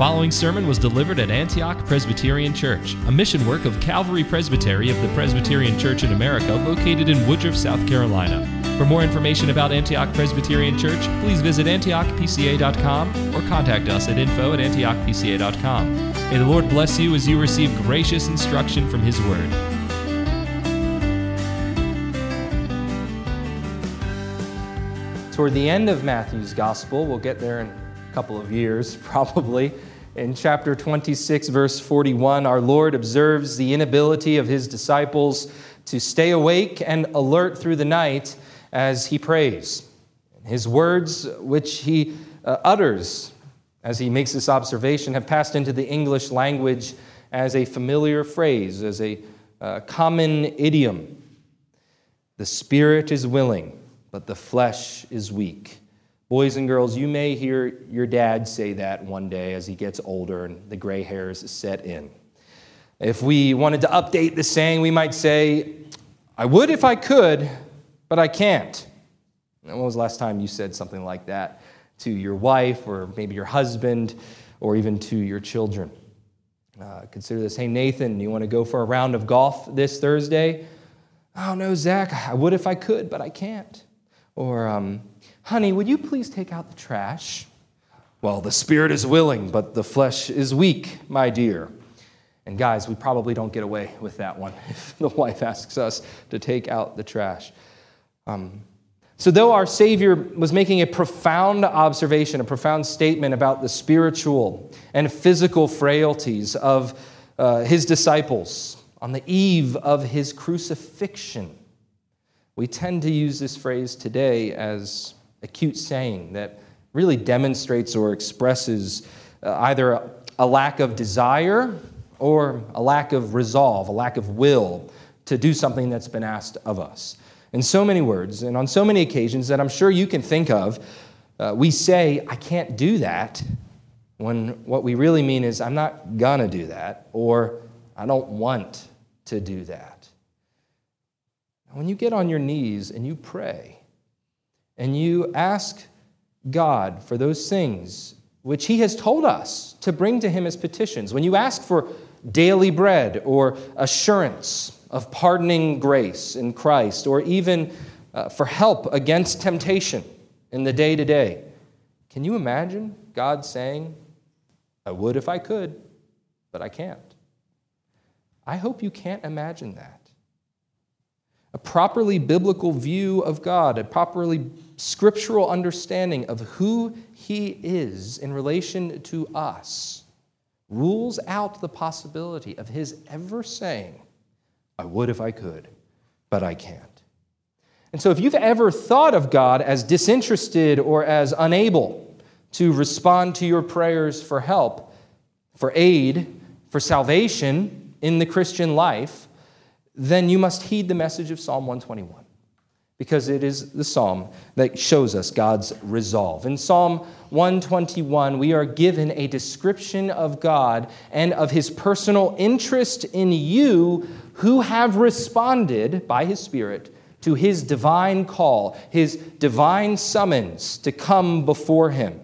following sermon was delivered at Antioch Presbyterian Church, a mission work of Calvary Presbytery of the Presbyterian Church in America located in Woodruff, South Carolina. For more information about Antioch Presbyterian Church, please visit antiochpca.com or contact us at info at antiochpca.com. May the Lord bless you as you receive gracious instruction from His Word. Toward the end of Matthew's Gospel, we'll get there in a couple of years probably. In chapter 26, verse 41, our Lord observes the inability of his disciples to stay awake and alert through the night as he prays. His words, which he uh, utters as he makes this observation, have passed into the English language as a familiar phrase, as a uh, common idiom. The spirit is willing, but the flesh is weak. Boys and girls, you may hear your dad say that one day as he gets older and the gray hairs set in. If we wanted to update the saying, we might say, I would if I could, but I can't. When was the last time you said something like that to your wife or maybe your husband or even to your children? Uh, consider this hey, Nathan, you want to go for a round of golf this Thursday? Oh, no, Zach, I would if I could, but I can't. Or, um, Honey, would you please take out the trash? Well, the spirit is willing, but the flesh is weak, my dear. And guys, we probably don't get away with that one if the wife asks us to take out the trash. Um, so, though our Savior was making a profound observation, a profound statement about the spiritual and physical frailties of uh, his disciples on the eve of his crucifixion, we tend to use this phrase today as a cute saying that really demonstrates or expresses uh, either a lack of desire or a lack of resolve, a lack of will to do something that's been asked of us. In so many words and on so many occasions that I'm sure you can think of, uh, we say, I can't do that, when what we really mean is, I'm not gonna do that, or I don't want to do that. When you get on your knees and you pray, and you ask God for those things which He has told us to bring to Him as petitions, when you ask for daily bread or assurance of pardoning grace in Christ, or even uh, for help against temptation in the day to day, can you imagine God saying, I would if I could, but I can't? I hope you can't imagine that. A properly biblical view of God, a properly scriptural understanding of who He is in relation to us, rules out the possibility of His ever saying, I would if I could, but I can't. And so, if you've ever thought of God as disinterested or as unable to respond to your prayers for help, for aid, for salvation in the Christian life, then you must heed the message of Psalm 121 because it is the psalm that shows us God's resolve. In Psalm 121, we are given a description of God and of his personal interest in you who have responded by his Spirit to his divine call, his divine summons to come before him.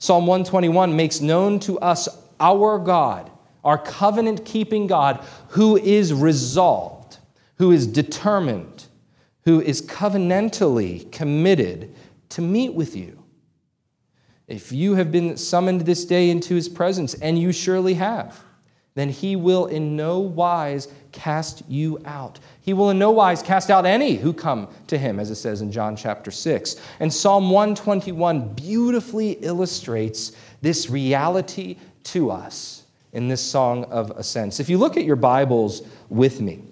Psalm 121 makes known to us our God, our covenant keeping God, who is resolved who is determined, who is covenantally committed to meet with you. If you have been summoned this day into his presence, and you surely have, then he will in no wise cast you out. He will in no wise cast out any who come to him, as it says in John chapter 6. And Psalm 121 beautifully illustrates this reality to us in this song of ascents. If you look at your Bibles with me,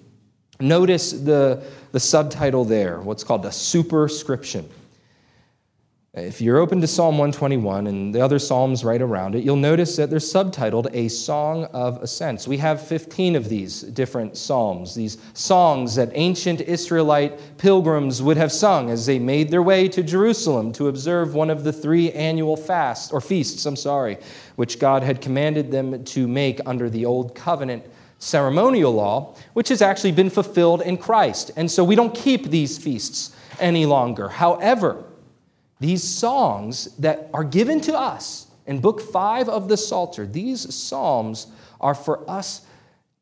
Notice the, the subtitle there, what's called a superscription. If you're open to Psalm 121 and the other Psalms right around it, you'll notice that they're subtitled A Song of Ascents. We have 15 of these different Psalms, these songs that ancient Israelite pilgrims would have sung as they made their way to Jerusalem to observe one of the three annual fasts, or feasts, I'm sorry, which God had commanded them to make under the Old Covenant ceremonial law, which has actually been fulfilled in Christ. And so we don't keep these feasts any longer. However, these songs that are given to us In book five of the Psalter, these Psalms are for us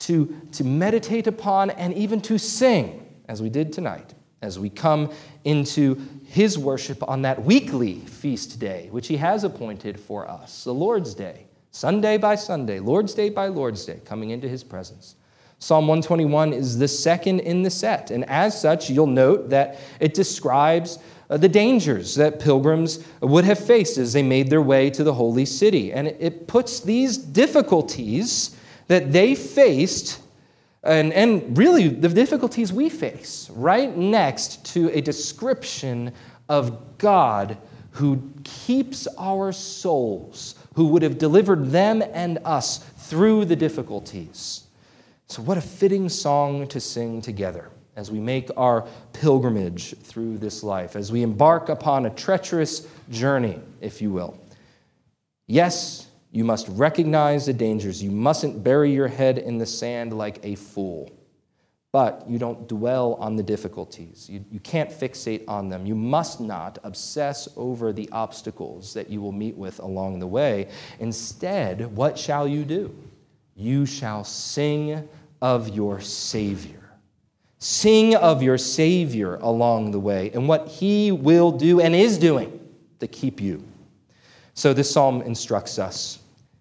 to, to meditate upon and even to sing, as we did tonight, as we come into his worship on that weekly feast day, which he has appointed for us, the Lord's Day, Sunday by Sunday, Lord's Day by Lord's Day, coming into his presence. Psalm 121 is the second in the set, and as such, you'll note that it describes uh, the dangers that pilgrims would have faced as they made their way to the holy city. And it puts these difficulties that they faced, and, and really the difficulties we face, right next to a description of God who keeps our souls, who would have delivered them and us through the difficulties. So, what a fitting song to sing together as we make our pilgrimage through this life, as we embark upon a treacherous journey, if you will. Yes, you must recognize the dangers. You mustn't bury your head in the sand like a fool. But you don't dwell on the difficulties. You, you can't fixate on them. You must not obsess over the obstacles that you will meet with along the way. Instead, what shall you do? You shall sing of your Savior. Sing of your Savior along the way and what He will do and is doing to keep you. So, this psalm instructs us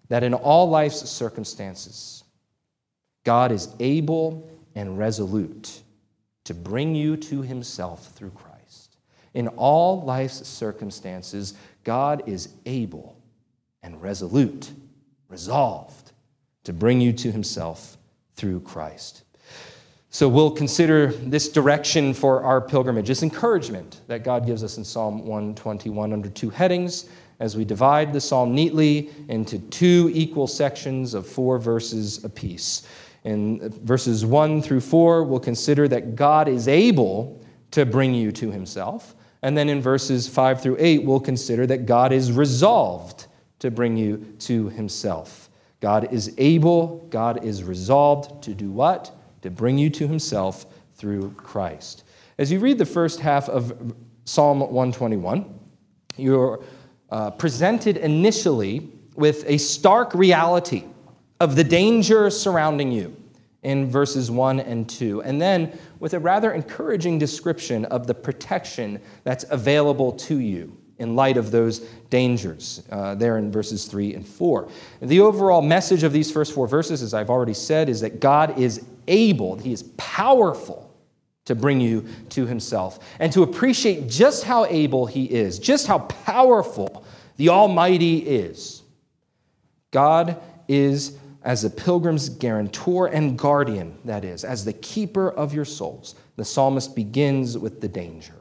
that in all life's circumstances, God is able and resolute to bring you to Himself through Christ. In all life's circumstances, God is able and resolute, resolved to bring you to Himself through Christ. So we'll consider this direction for our pilgrimage, this encouragement that God gives us in Psalm 121 under two headings as we divide the psalm neatly into two equal sections of four verses apiece. In verses 1 through 4, we'll consider that God is able to bring you to himself. And then in verses 5 through 8, we'll consider that God is resolved to bring you to himself. God is able, God is resolved to do what? to bring you to himself through Christ. As you read the first half of Psalm 121, you're uh, presented initially with a stark reality of the danger surrounding you in verses 1 and 2, and then with a rather encouraging description of the protection that's available to you in light of those dangers uh, there in verses 3 and 4. The overall message of these first four verses, as I've already said, is that God is able, He is powerful to bring you to Himself, and to appreciate just how able He is, just how powerful the Almighty is. God is as the pilgrim's guarantor and guardian, that is, as the keeper of your souls. The psalmist begins with the danger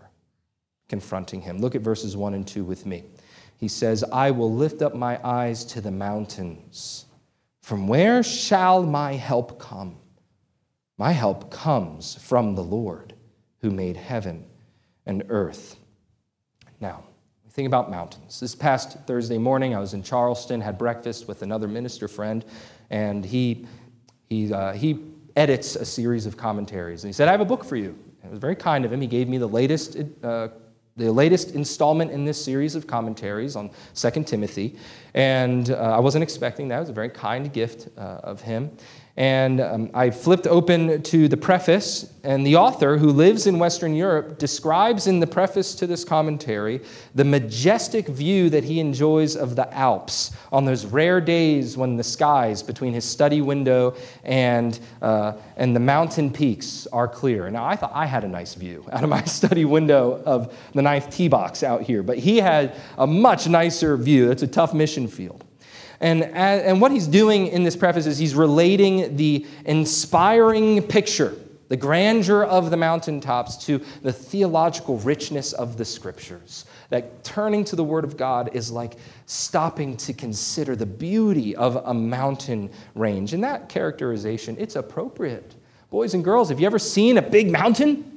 confronting him. Look at verses 1 and 2 with me. He says, I will lift up my eyes to the mountains. From where shall my help come? My help comes from the Lord who made heaven and earth. Now, think about mountains. This past Thursday morning, I was in Charleston, had breakfast with another minister friend, and he, he, uh, he edits a series of commentaries. And he said, I have a book for you. It was very kind of him. He gave me the latest uh, the latest installment in this series of commentaries on 2 Timothy. And uh, I wasn't expecting that. It was a very kind gift uh, of him. And um, I flipped open to the preface, and the author, who lives in Western Europe, describes in the preface to this commentary the majestic view that he enjoys of the Alps on those rare days when the skies between his study window and, uh, and the mountain peaks are clear. Now, I thought I had a nice view out of my study window of the ninth tee box out here, but he had a much nicer view. It's a tough mission field. And, and what he's doing in this preface is he's relating the inspiring picture, the grandeur of the mountaintops, to the theological richness of the scriptures. That turning to the Word of God is like stopping to consider the beauty of a mountain range. And that characterization, it's appropriate. Boys and girls, have you ever seen a big mountain?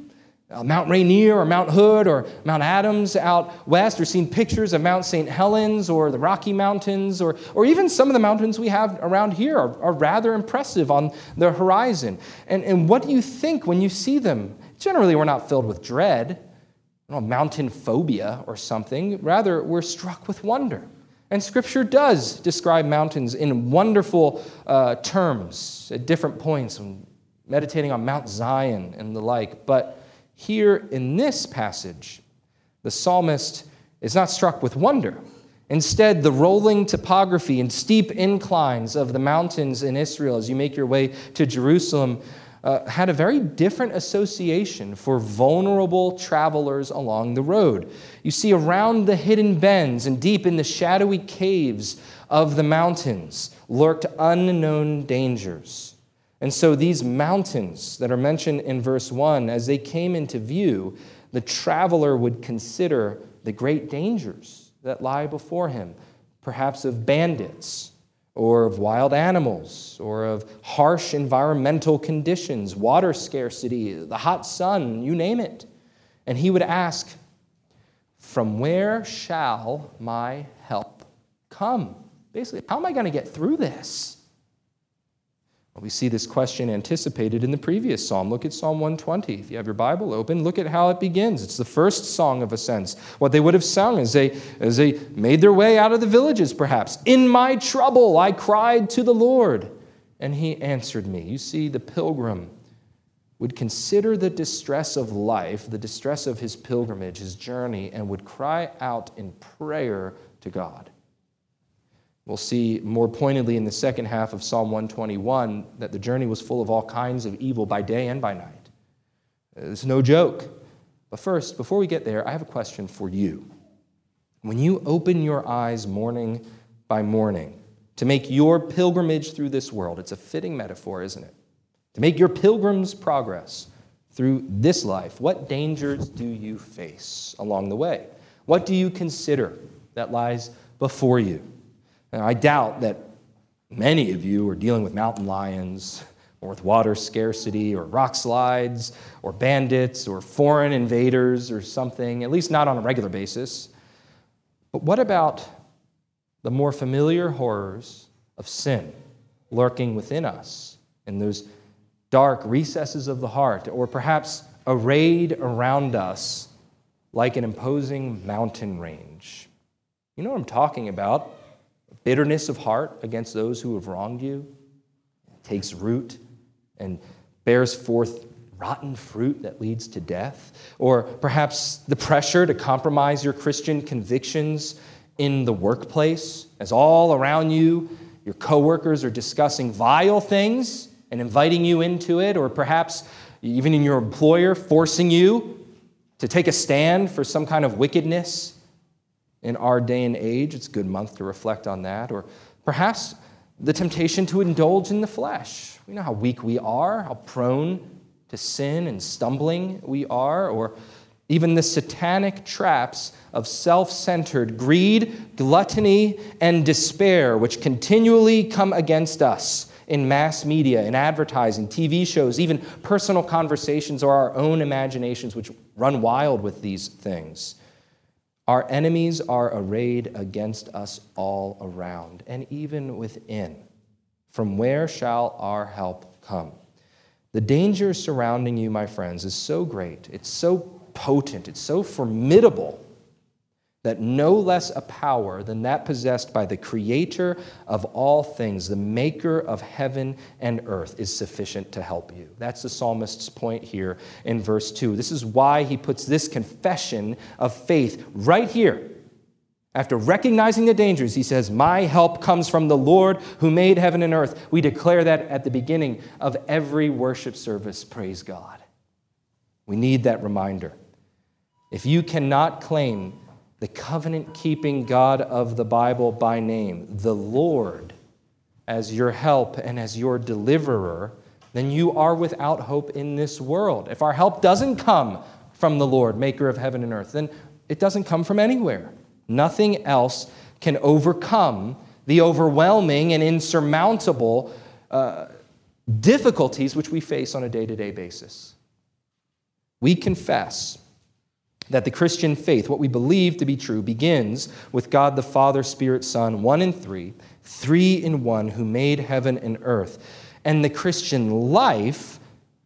Uh, Mount Rainier or Mount Hood or Mount Adams out west, or seen pictures of Mount St. Helens or the Rocky Mountains, or, or even some of the mountains we have around here are, are rather impressive on the horizon. And, and what do you think when you see them? Generally, we're not filled with dread, know, mountain phobia or something. Rather, we're struck with wonder And Scripture does describe mountains in wonderful uh, terms at different points, when meditating on Mount Zion and the like. But here in this passage, the psalmist is not struck with wonder. Instead, the rolling topography and steep inclines of the mountains in Israel as you make your way to Jerusalem uh, had a very different association for vulnerable travelers along the road. You see, around the hidden bends and deep in the shadowy caves of the mountains lurked unknown dangers. And so, these mountains that are mentioned in verse 1, as they came into view, the traveler would consider the great dangers that lie before him, perhaps of bandits or of wild animals, or of harsh environmental conditions, water scarcity, the hot sun, you name it. And he would ask, From where shall my help come? Basically, how am I going to get through this? We see this question anticipated in the previous psalm. Look at Psalm 120. If you have your Bible open, look at how it begins. It's the first song of ascents. What they would have sung as they, as they made their way out of the villages, perhaps. In my trouble, I cried to the Lord, and he answered me. You see, the pilgrim would consider the distress of life, the distress of his pilgrimage, his journey, and would cry out in prayer to God. We'll see more pointedly in the second half of Psalm 121 that the journey was full of all kinds of evil by day and by night. It's no joke. But first, before we get there, I have a question for you. When you open your eyes morning by morning to make your pilgrimage through this world, it's a fitting metaphor, isn't it? To make your pilgrim's progress through this life, what dangers do you face along the way? What do you consider that lies before you? Now, I doubt that many of you are dealing with mountain lions or with water scarcity or rock slides or bandits or foreign invaders or something, at least not on a regular basis. But what about the more familiar horrors of sin lurking within us in those dark recesses of the heart, or perhaps arrayed around us like an imposing mountain range? You know what I'm talking about bitterness of heart against those who have wronged you takes root and bears forth rotten fruit that leads to death, or perhaps the pressure to compromise your Christian convictions in the workplace, as all around you, your coworkers are discussing vile things and inviting you into it, or perhaps even in your employer forcing you to take a stand for some kind of wickedness in our day and age. It's a good month to reflect on that. Or perhaps the temptation to indulge in the flesh. We know how weak we are, how prone to sin and stumbling we are, or even the satanic traps of self centered greed, gluttony, and despair, which continually come against us in mass media, in advertising, TV shows, even personal conversations or our own imaginations, which run wild with these things. Our enemies are arrayed against us all around and even within. From where shall our help come? The danger surrounding you, my friends, is so great, it's so potent, it's so formidable that no less a power than that possessed by the Creator of all things, the Maker of heaven and earth, is sufficient to help you. That's the psalmist's point here in verse 2. This is why he puts this confession of faith right here. After recognizing the dangers, he says, My help comes from the Lord who made heaven and earth. We declare that at the beginning of every worship service. Praise God. We need that reminder. If you cannot claim the covenant keeping God of the Bible by name, the Lord, as your help and as your deliverer, then you are without hope in this world. If our help doesn't come from the Lord, maker of heaven and earth, then it doesn't come from anywhere. Nothing else can overcome the overwhelming and insurmountable uh, difficulties which we face on a day to day basis. We confess that the Christian faith, what we believe to be true, begins with God the Father, Spirit, Son, one in three, three in one, who made heaven and earth. And the Christian life,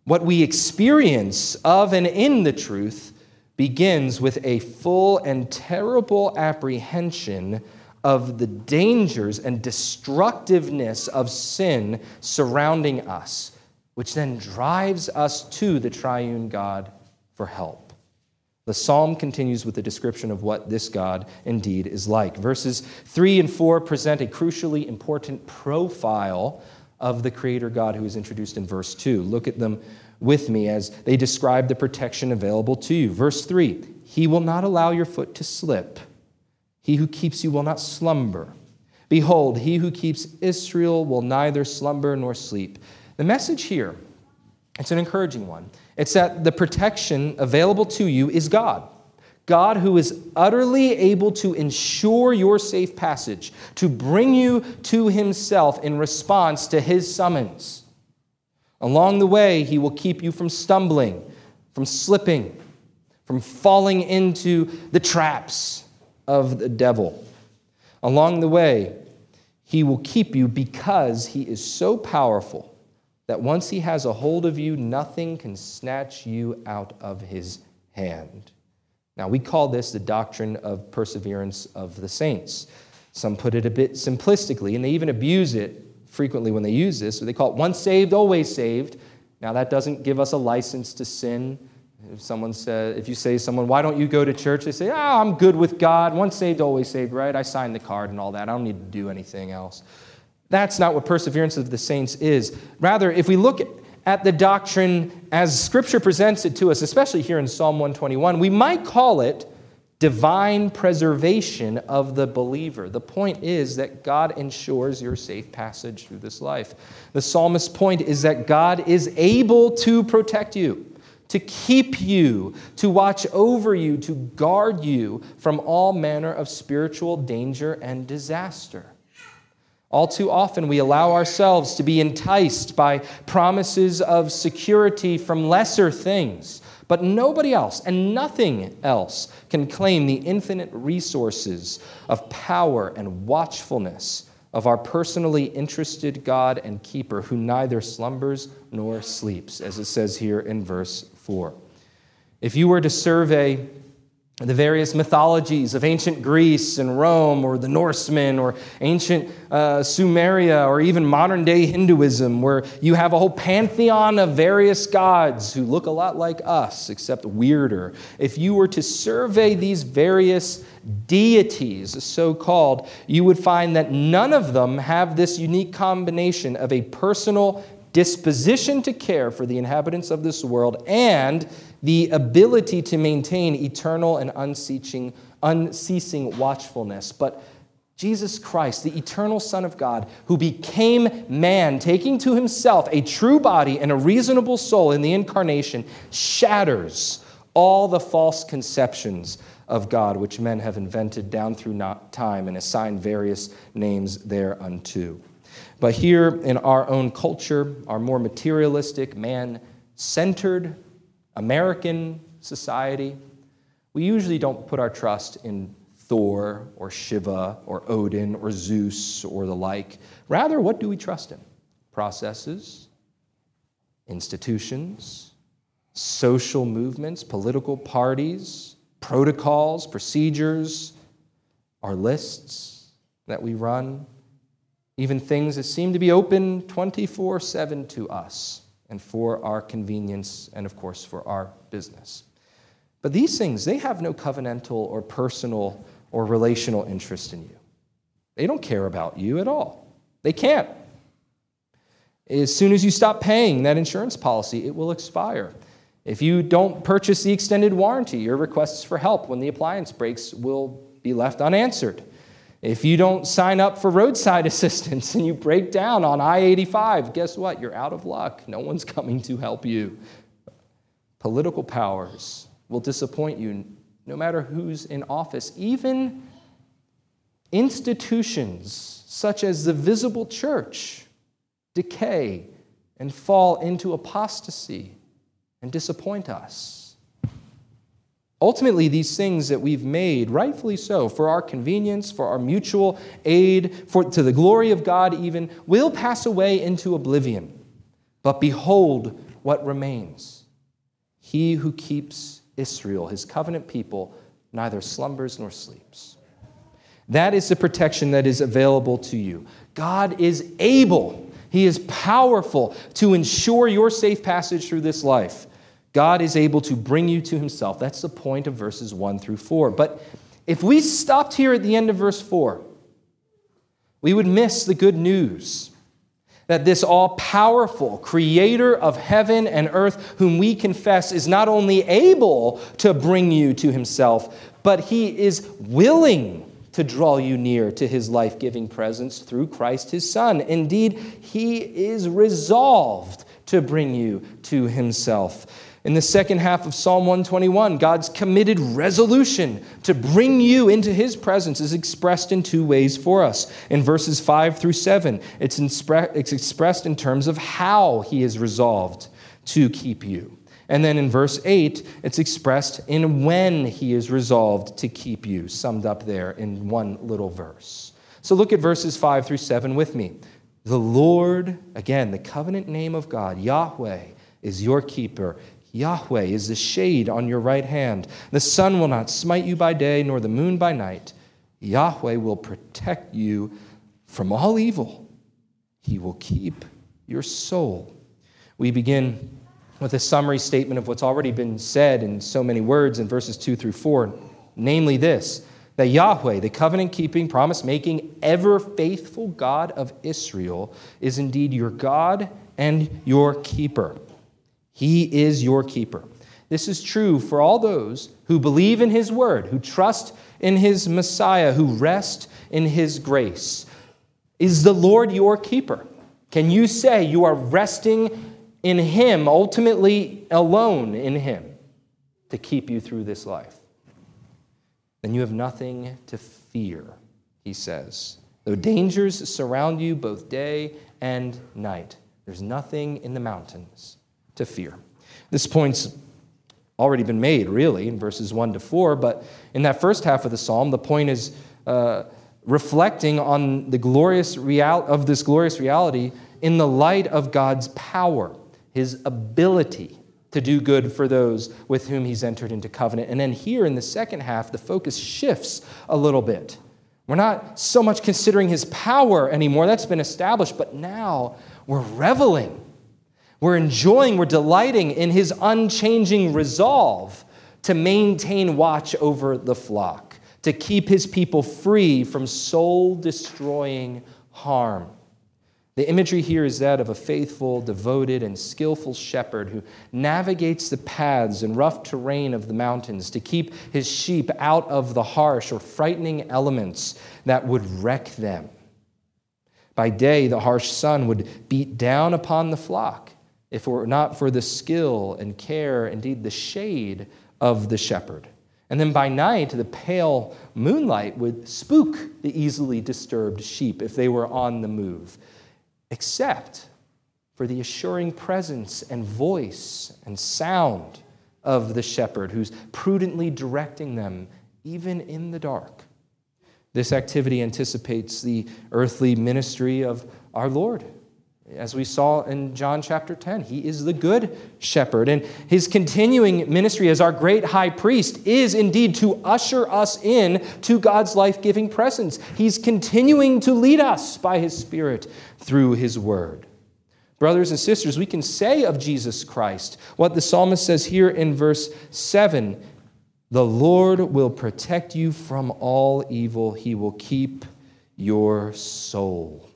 what we experience of and in the truth, begins with a full and terrible apprehension of the dangers and destructiveness of sin surrounding us, which then drives us to the triune God for help. The psalm continues with a description of what this God indeed is like. Verses 3 and 4 present a crucially important profile of the Creator God who is introduced in verse 2. Look at them with me as they describe the protection available to you. Verse 3 He will not allow your foot to slip, He who keeps you will not slumber. Behold, he who keeps Israel will neither slumber nor sleep. The message here, it's an encouraging one. It's that the protection available to you is God. God, who is utterly able to ensure your safe passage, to bring you to Himself in response to His summons. Along the way, He will keep you from stumbling, from slipping, from falling into the traps of the devil. Along the way, He will keep you because He is so powerful that once he has a hold of you, nothing can snatch you out of his hand. Now, we call this the doctrine of perseverance of the saints. Some put it a bit simplistically, and they even abuse it frequently when they use this. They call it once saved, always saved. Now, that doesn't give us a license to sin. If someone says, if you say to someone, why don't you go to church? They say, oh, I'm good with God. Once saved, always saved, right? I signed the card and all that. I don't need to do anything else. That's not what perseverance of the saints is. Rather, if we look at the doctrine as Scripture presents it to us, especially here in Psalm 121, we might call it divine preservation of the believer. The point is that God ensures your safe passage through this life. The psalmist's point is that God is able to protect you, to keep you, to watch over you, to guard you from all manner of spiritual danger and disaster. All too often, we allow ourselves to be enticed by promises of security from lesser things, but nobody else and nothing else can claim the infinite resources of power and watchfulness of our personally interested God and keeper who neither slumbers nor sleeps, as it says here in verse 4. If you were to survey the various mythologies of ancient Greece and Rome, or the Norsemen, or ancient uh, Sumeria, or even modern day Hinduism, where you have a whole pantheon of various gods who look a lot like us, except weirder. If you were to survey these various deities, so called, you would find that none of them have this unique combination of a personal disposition to care for the inhabitants of this world and the ability to maintain eternal and unceasing, unceasing watchfulness. But Jesus Christ, the eternal Son of God, who became man, taking to himself a true body and a reasonable soul in the incarnation, shatters all the false conceptions of God which men have invented down through time and assigned various names thereunto. But here in our own culture, our more materialistic, man centered American society, we usually don't put our trust in Thor or Shiva or Odin or Zeus or the like. Rather, what do we trust in? Processes, institutions, social movements, political parties, protocols, procedures, our lists that we run, even things that seem to be open 24 7 to us and for our convenience and, of course, for our business. But these things, they have no covenantal or personal or relational interest in you. They don't care about you at all. They can't. As soon as you stop paying that insurance policy, it will expire. If you don't purchase the extended warranty, your requests for help when the appliance breaks will be left unanswered. If you don't sign up for roadside assistance and you break down on I 85, guess what? You're out of luck. No one's coming to help you. Political powers will disappoint you no matter who's in office. Even institutions such as the visible church decay and fall into apostasy and disappoint us. Ultimately, these things that we've made, rightfully so, for our convenience, for our mutual aid, for, to the glory of God even, will pass away into oblivion. But behold what remains. He who keeps Israel, his covenant people, neither slumbers nor sleeps. That is the protection that is available to you. God is able, He is powerful to ensure your safe passage through this life. God is able to bring you to Himself. That's the point of verses 1 through 4. But if we stopped here at the end of verse 4, we would miss the good news that this all powerful creator of heaven and earth, whom we confess, is not only able to bring you to himself, but he is willing to draw you near to his life giving presence through Christ his Son. Indeed, he is resolved to bring you to himself. In the second half of Psalm 121, God's committed resolution to bring you into his presence is expressed in two ways for us. In verses 5 through 7, it's, it's expressed in terms of how he is resolved to keep you. And then in verse 8, it's expressed in when he is resolved to keep you, summed up there in one little verse. So look at verses 5 through 7 with me. The Lord, again, the covenant name of God, Yahweh, is your keeper. Yahweh is the shade on your right hand. The sun will not smite you by day, nor the moon by night. Yahweh will protect you from all evil. He will keep your soul. We begin with a summary statement of what's already been said in so many words in verses 2 through 4, namely this that Yahweh, the covenant keeping, promise making, ever faithful God of Israel, is indeed your God and your keeper. He is your keeper. This is true for all those who believe in His word, who trust in His Messiah, who rest in His grace. Is the Lord your keeper? Can you say you are resting in Him, ultimately alone in Him, to keep you through this life? Then you have nothing to fear, He says. Though dangers surround you both day and night, there's nothing in the mountains to fear. This point's already been made, really, in verses 1 to 4, but in that first half of the psalm, the point is uh, reflecting on the glorious real- of this glorious reality in the light of God's power, his ability to do good for those with whom he's entered into covenant. And then here in the second half, the focus shifts a little bit. We're not so much considering his power anymore, that's been established, but now we're reveling we're enjoying, we're delighting in his unchanging resolve to maintain watch over the flock, to keep his people free from soul destroying harm. The imagery here is that of a faithful, devoted, and skillful shepherd who navigates the paths and rough terrain of the mountains to keep his sheep out of the harsh or frightening elements that would wreck them. By day, the harsh sun would beat down upon the flock if it were not for the skill and care, indeed the shade of the shepherd. And then by night, the pale moonlight would spook the easily disturbed sheep if they were on the move, except for the assuring presence and voice and sound of the shepherd who's prudently directing them even in the dark. This activity anticipates the earthly ministry of our Lord as we saw in John chapter 10, he is the good shepherd. And his continuing ministry as our great high priest is indeed to usher us in to God's life giving presence. He's continuing to lead us by his Spirit through his word. Brothers and sisters, we can say of Jesus Christ what the psalmist says here in verse 7 The Lord will protect you from all evil, he will keep your soul.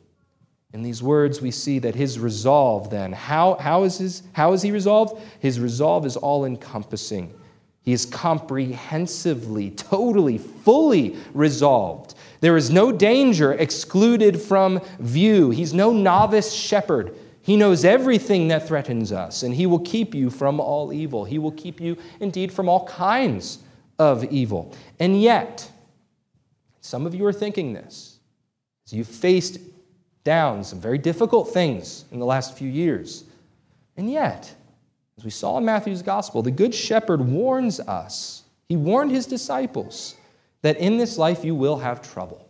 In these words, we see that his resolve, then, how, how, is, his, how is he resolved? His resolve is all encompassing. He is comprehensively, totally, fully resolved. There is no danger excluded from view. He's no novice shepherd. He knows everything that threatens us, and he will keep you from all evil. He will keep you, indeed, from all kinds of evil. And yet, some of you are thinking this. As you've faced down some very difficult things in the last few years. And yet, as we saw in Matthew's gospel, the Good Shepherd warns us, he warned his disciples that in this life you will have trouble.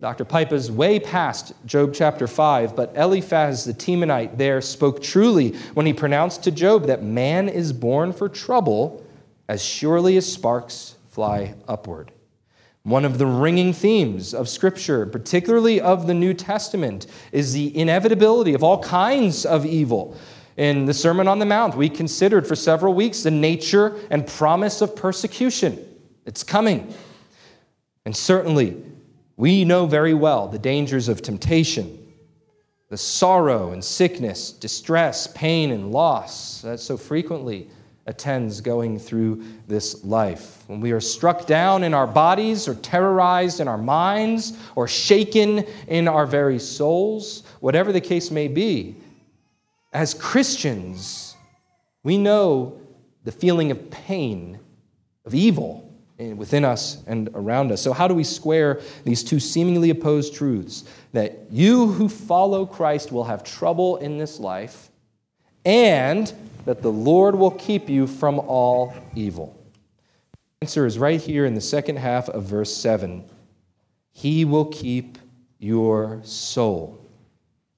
Dr. Pipa is way past Job chapter 5, but Eliphaz the Temanite there spoke truly when he pronounced to Job that man is born for trouble as surely as sparks fly upward. One of the ringing themes of Scripture, particularly of the New Testament, is the inevitability of all kinds of evil. In the Sermon on the Mount, we considered for several weeks the nature and promise of persecution. It's coming. And certainly, we know very well the dangers of temptation, the sorrow and sickness, distress, pain, and loss that so frequently attends going through this life. When we are struck down in our bodies, or terrorized in our minds, or shaken in our very souls, whatever the case may be, as Christians, we know the feeling of pain, of evil within us and around us. So, how do we square these two seemingly opposed truths? That you who follow Christ will have trouble in this life, and that the Lord will keep you from all evil? The answer is right here in the second half of verse 7. He will keep your soul.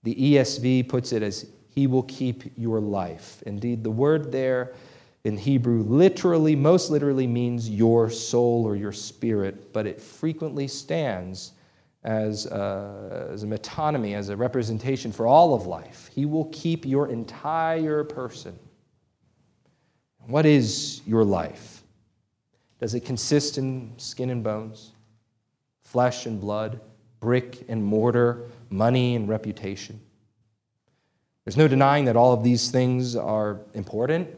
The ESV puts it as He will keep your life. Indeed, the word there in Hebrew literally, most literally, means your soul or your spirit, but it frequently stands as a, as a metonymy, as a representation for all of life. He will keep your entire person. What is your life? Does it consist in skin and bones, flesh and blood, brick and mortar, money and reputation? There's no denying that all of these things are important.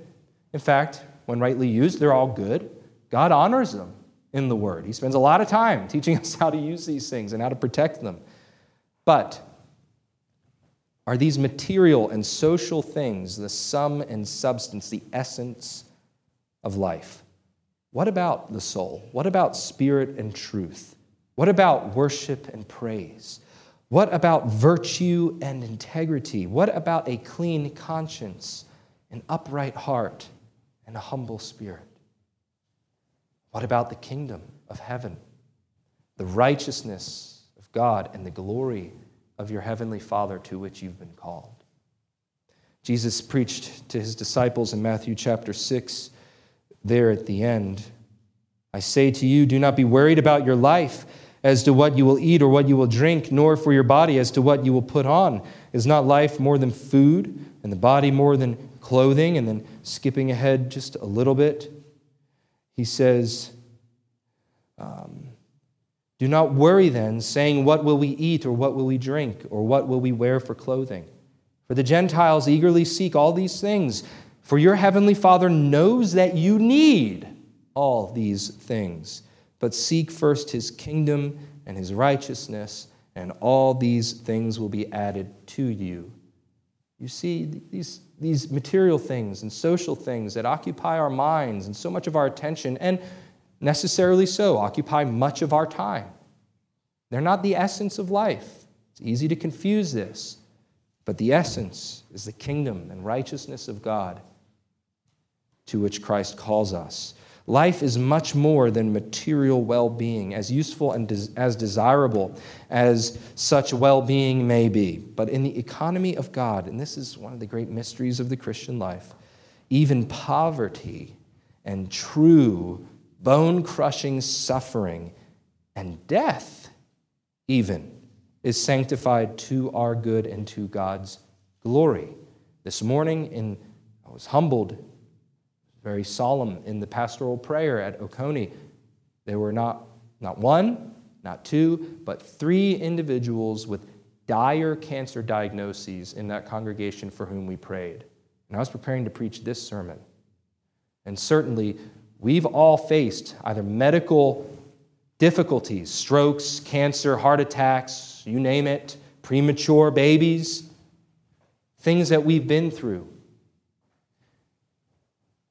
In fact, when rightly used, they're all good. God honors them in the Word. He spends a lot of time teaching us how to use these things and how to protect them. But are these material and social things the sum and substance, the essence of life? What about the soul? What about spirit and truth? What about worship and praise? What about virtue and integrity? What about a clean conscience, an upright heart, and a humble spirit? What about the kingdom of heaven, the righteousness of God, and the glory of your heavenly Father to which you've been called. Jesus preached to his disciples in Matthew chapter 6, there at the end. I say to you, do not be worried about your life as to what you will eat or what you will drink, nor for your body as to what you will put on. Is not life more than food, and the body more than clothing? And then skipping ahead just a little bit, he says, um, do not worry then, saying, What will we eat, or what will we drink, or what will we wear for clothing? For the Gentiles eagerly seek all these things, for your heavenly Father knows that you need all these things. But seek first his kingdom and his righteousness, and all these things will be added to you. You see, these, these material things and social things that occupy our minds and so much of our attention, and necessarily so, occupy much of our time. They're not the essence of life. It's easy to confuse this, but the essence is the kingdom and righteousness of God to which Christ calls us. Life is much more than material well being, as useful and des- as desirable as such well being may be. But in the economy of God, and this is one of the great mysteries of the Christian life, even poverty and true bone crushing suffering, and death, even, is sanctified to our good and to God's glory. This morning, in, I was humbled, very solemn in the pastoral prayer at Oconee. There were not, not one, not two, but three individuals with dire cancer diagnoses in that congregation for whom we prayed. And I was preparing to preach this sermon. And certainly, We've all faced either medical difficulties, strokes, cancer, heart attacks, you name it, premature babies, things that we've been through.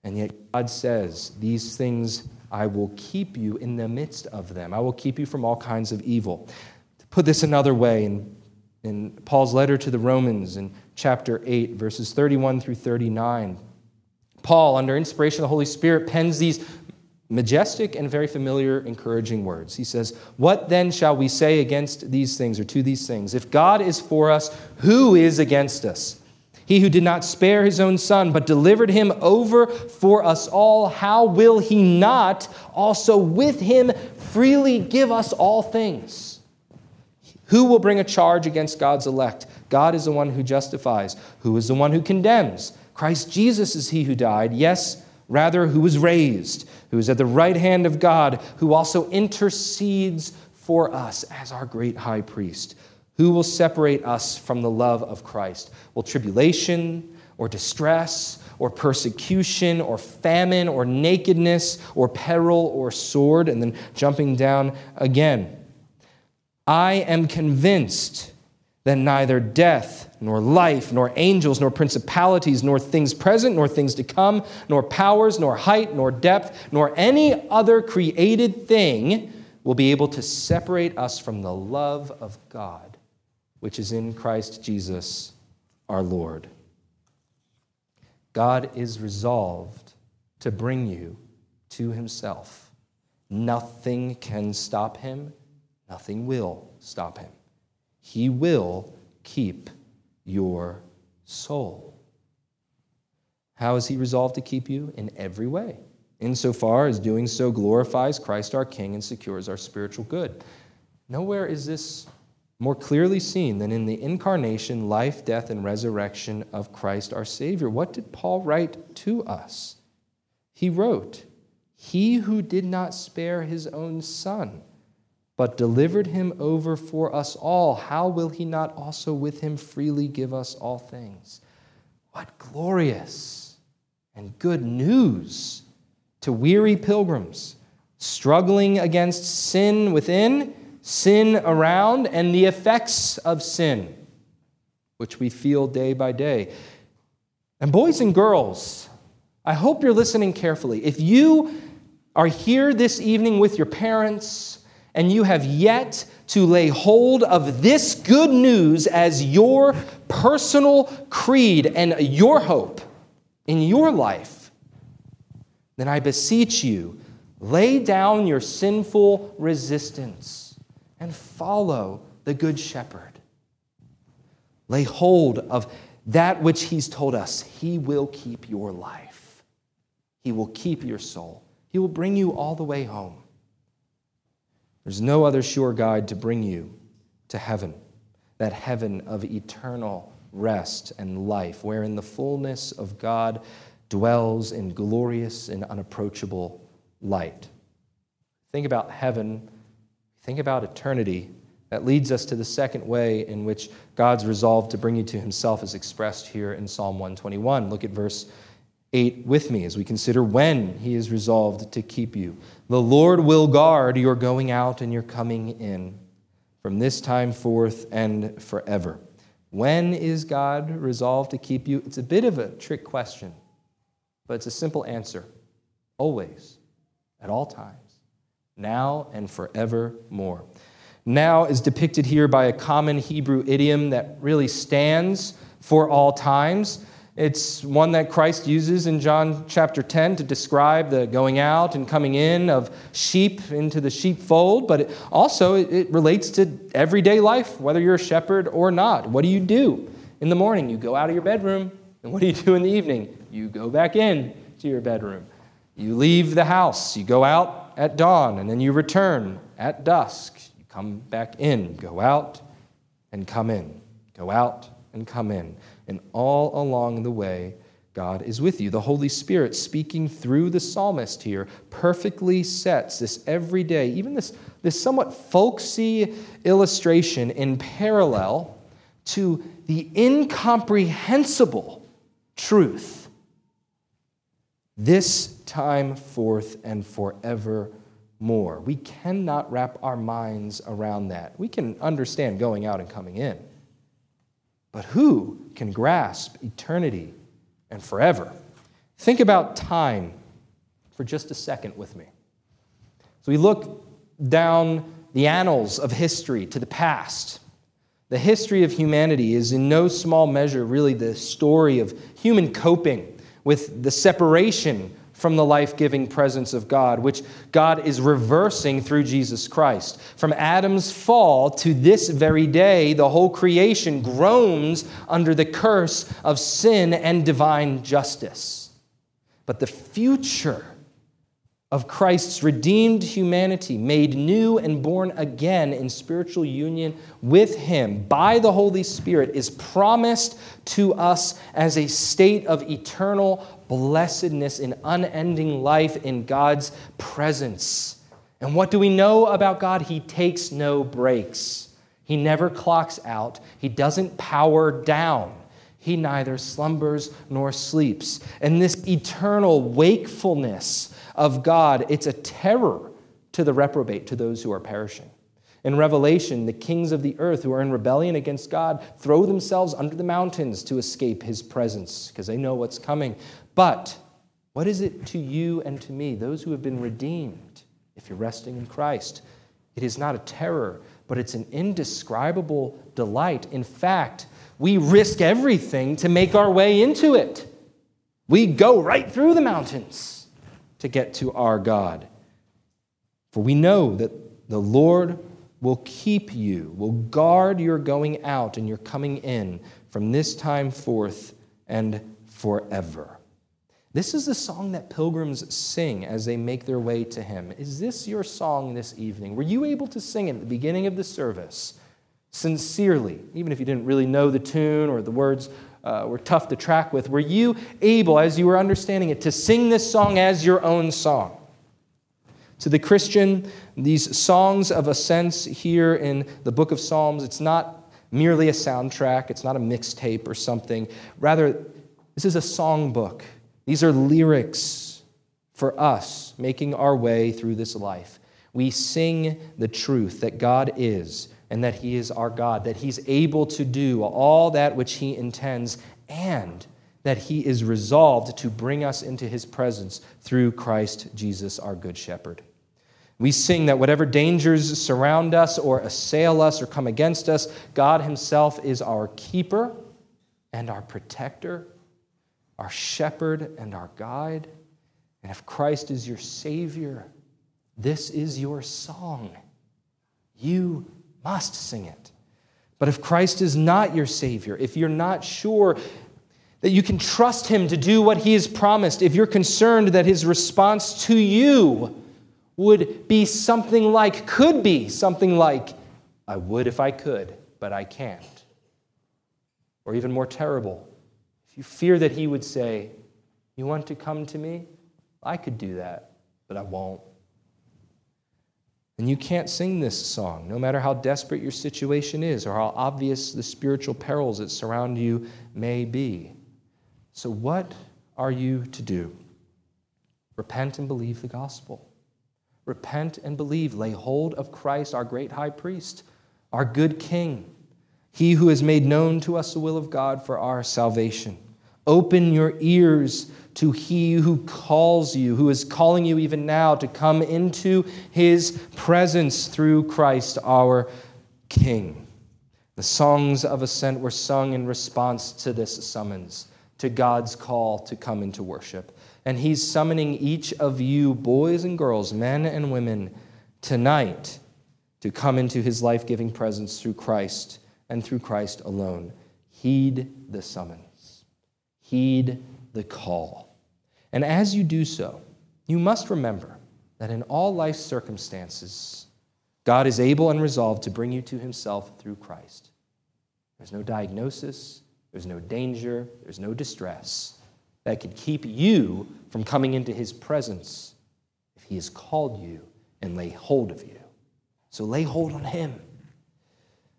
And yet God says, These things I will keep you in the midst of them. I will keep you from all kinds of evil. To put this another way, in, in Paul's letter to the Romans in chapter 8, verses 31 through 39, Paul, under inspiration of the Holy Spirit, pens these majestic and very familiar, encouraging words. He says, What then shall we say against these things or to these things? If God is for us, who is against us? He who did not spare his own son, but delivered him over for us all, how will he not also with him freely give us all things. Who will bring a charge against God's elect? God is the one who justifies. Who is the one who condemns? Christ Jesus is he who died. Yes, rather, who was raised, who is at the right hand of God, who also intercedes for us as our great high priest. Who will separate us from the love of Christ? Will tribulation or distress or persecution or famine or nakedness or peril or sword? And then jumping down again. I am convinced that neither death, nor life, nor angels, nor principalities, nor things present, nor things to come, nor powers, nor height, nor depth, nor any other created thing will be able to separate us from the love of God, which is in Christ Jesus our Lord. God is resolved to bring you to himself. Nothing can stop him, nothing will stop him. He will keep your soul. How is he resolved to keep you? In every way, insofar as doing so glorifies Christ our King and secures our spiritual good. Nowhere is this more clearly seen than in the incarnation, life, death, and resurrection of Christ our Savior. What did Paul write to us? He wrote, He who did not spare his own son but delivered him over for us all, how will he not also with him freely give us all things? What glorious and good news to weary pilgrims struggling against sin within, sin around, and the effects of sin, which we feel day by day. And boys and girls, I hope you're listening carefully. If you are here this evening with your parents, and you have yet to lay hold of this good news as your personal creed and your hope in your life, then I beseech you, lay down your sinful resistance and follow the Good Shepherd. Lay hold of that which He's told us. He will keep your life, He will keep your soul, He will bring you all the way home. There's no other sure guide to bring you to heaven, that heaven of eternal rest and life, wherein the fullness of God dwells in glorious and unapproachable light. Think about heaven, think about eternity. That leads us to the second way in which God's resolve to bring you to himself is expressed here in Psalm 121. Look at verse 8 with me as we consider when he is resolved to keep you. The Lord will guard your going out and your coming in from this time forth and forever. When is God resolved to keep you? It's a bit of a trick question, but it's a simple answer. Always, at all times, now and forevermore. Now is depicted here by a common Hebrew idiom that really stands for all times. It's one that Christ uses in John chapter 10 to describe the going out and coming in of sheep into the sheepfold, but it also it relates to everyday life, whether you're a shepherd or not. What do you do? In the morning, you go out of your bedroom, and what do you do in the evening? You go back in to your bedroom. You leave the house, you go out at dawn, and then you return at dusk. You come back in, go out and come in, go out and come in. And all along the way, God is with you. The Holy Spirit, speaking through the psalmist here, perfectly sets this every day, even this, this somewhat folksy illustration in parallel to the incomprehensible truth. This time forth and forevermore. We cannot wrap our minds around that. We can understand going out and coming in. But who can grasp eternity and forever? Think about time for just a second with me. So we look down the annals of history to the past. The history of humanity is in no small measure really the story of human coping with the separation from the life giving presence of God, which God is reversing through Jesus Christ. From Adam's fall to this very day, the whole creation groans under the curse of sin and divine justice. But the future of Christ's redeemed humanity, made new and born again in spiritual union with Him by the Holy Spirit, is promised to us as a state of eternal blessedness in unending life in God's presence. And what do we know about God? He takes no breaks. He never clocks out. He doesn't power down. He neither slumbers nor sleeps. And this eternal wakefulness of God, it's a terror to the reprobate, to those who are perishing. In Revelation, the kings of the earth who are in rebellion against God throw themselves under the mountains to escape his presence because they know what's coming. But what is it to you and to me, those who have been redeemed, if you're resting in Christ? It is not a terror, but it's an indescribable delight. In fact, we risk everything to make our way into it. We go right through the mountains to get to our God. For we know that the Lord will keep you, will guard your going out and your coming in from this time forth and forever. This is the song that pilgrims sing as they make their way to Him. Is this your song this evening? Were you able to sing it at the beginning of the service sincerely, even if you didn't really know the tune or the words uh, were tough to track with. Were you able, as you were understanding it, to sing this song as your own song? To the Christian, these songs of ascents here in the book of Psalms, it's not merely a soundtrack, it's not a mixtape or something. Rather, this is a songbook. These are lyrics for us making our way through this life. We sing the truth that God is and that He is our God, that He's able to do all that which He intends, and that He is resolved to bring us into His presence through Christ Jesus, our Good Shepherd. We sing that whatever dangers surround us or assail us or come against us, God Himself is our keeper and our protector, our shepherd and our guide. And if Christ is your Savior, this is your song. You must sing it. But if Christ is not your Savior, if you're not sure that you can trust Him to do what He has promised, if you're concerned that His response to you would be something like, could be something like, I would if I could, but I can't. Or even more terrible, you fear that He would say, You want to come to me? I could do that, but I won't. And you can't sing this song, no matter how desperate your situation is or how obvious the spiritual perils that surround you may be. So, what are you to do? Repent and believe the gospel. Repent and believe. Lay hold of Christ, our great high priest, our good king, he who has made known to us the will of God for our salvation. Open your ears to he who calls you, who is calling you even now to come into his presence through Christ our King. The songs of ascent were sung in response to this summons, to God's call to come into worship. And he's summoning each of you, boys and girls, men and women, tonight to come into his life giving presence through Christ and through Christ alone. Heed the summons, heed the call. And as you do so, you must remember that in all life's circumstances, God is able and resolved to bring you to himself through Christ. There's no diagnosis, there's no danger, there's no distress that could keep you from coming into his presence if he has called you and lay hold of you. So lay hold on him.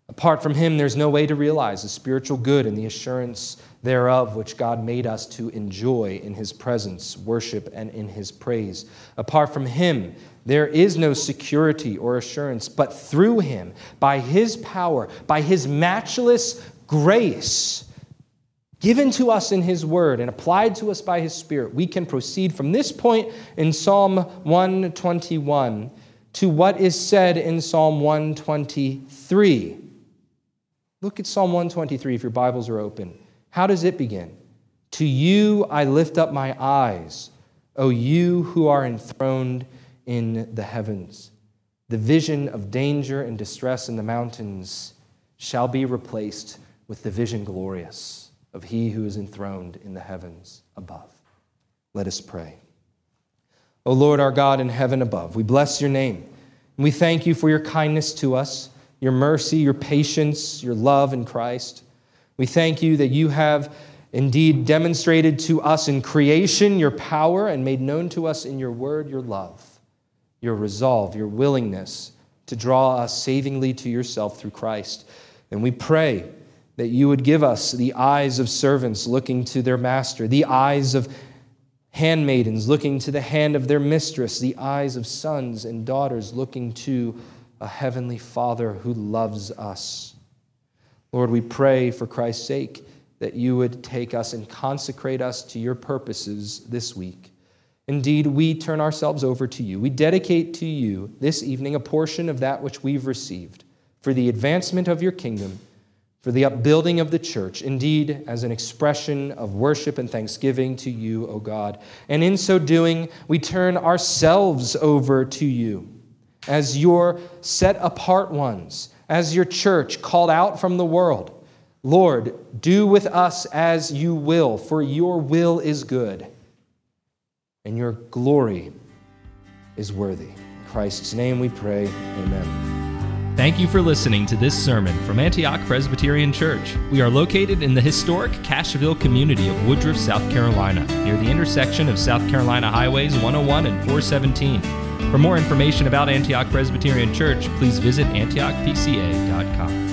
Apart from him, there's no way to realize the spiritual good and the assurance thereof which God made us to enjoy in his presence, worship, and in his praise. Apart from him, there is no security or assurance, but through him, by his power, by his matchless grace, given to us in his word and applied to us by his spirit, we can proceed from this point in Psalm 121 to what is said in Psalm 123. Look at Psalm 123 if your Bibles are open. How does it begin? To you I lift up my eyes, O you who are enthroned in the heavens. The vision of danger and distress in the mountains shall be replaced with the vision glorious of he who is enthroned in the heavens above. Let us pray. O Lord our God in heaven above, we bless your name. And we thank you for your kindness to us, your mercy, your patience, your love in Christ. We thank you that you have indeed demonstrated to us in creation your power and made known to us in your word your love, your resolve, your willingness to draw us savingly to yourself through Christ. And we pray that you would give us the eyes of servants looking to their master, the eyes of handmaidens looking to the hand of their mistress, the eyes of sons and daughters looking to a heavenly Father who loves us. Lord, we pray for Christ's sake that you would take us and consecrate us to your purposes this week. Indeed, we turn ourselves over to you. We dedicate to you this evening a portion of that which we've received for the advancement of your kingdom for the upbuilding of the church, indeed, as an expression of worship and thanksgiving to you, O God. And in so doing, we turn ourselves over to you as your set apart ones, as your church called out from the world. Lord, do with us as you will, for your will is good, and your glory is worthy. In Christ's name we pray. Amen. Thank you for listening to this sermon from Antioch Presbyterian Church. We are located in the historic Cashville community of Woodruff, South Carolina, near the intersection of South Carolina Highways 101 and 417. For more information about Antioch Presbyterian Church, please visit antiochpca.com.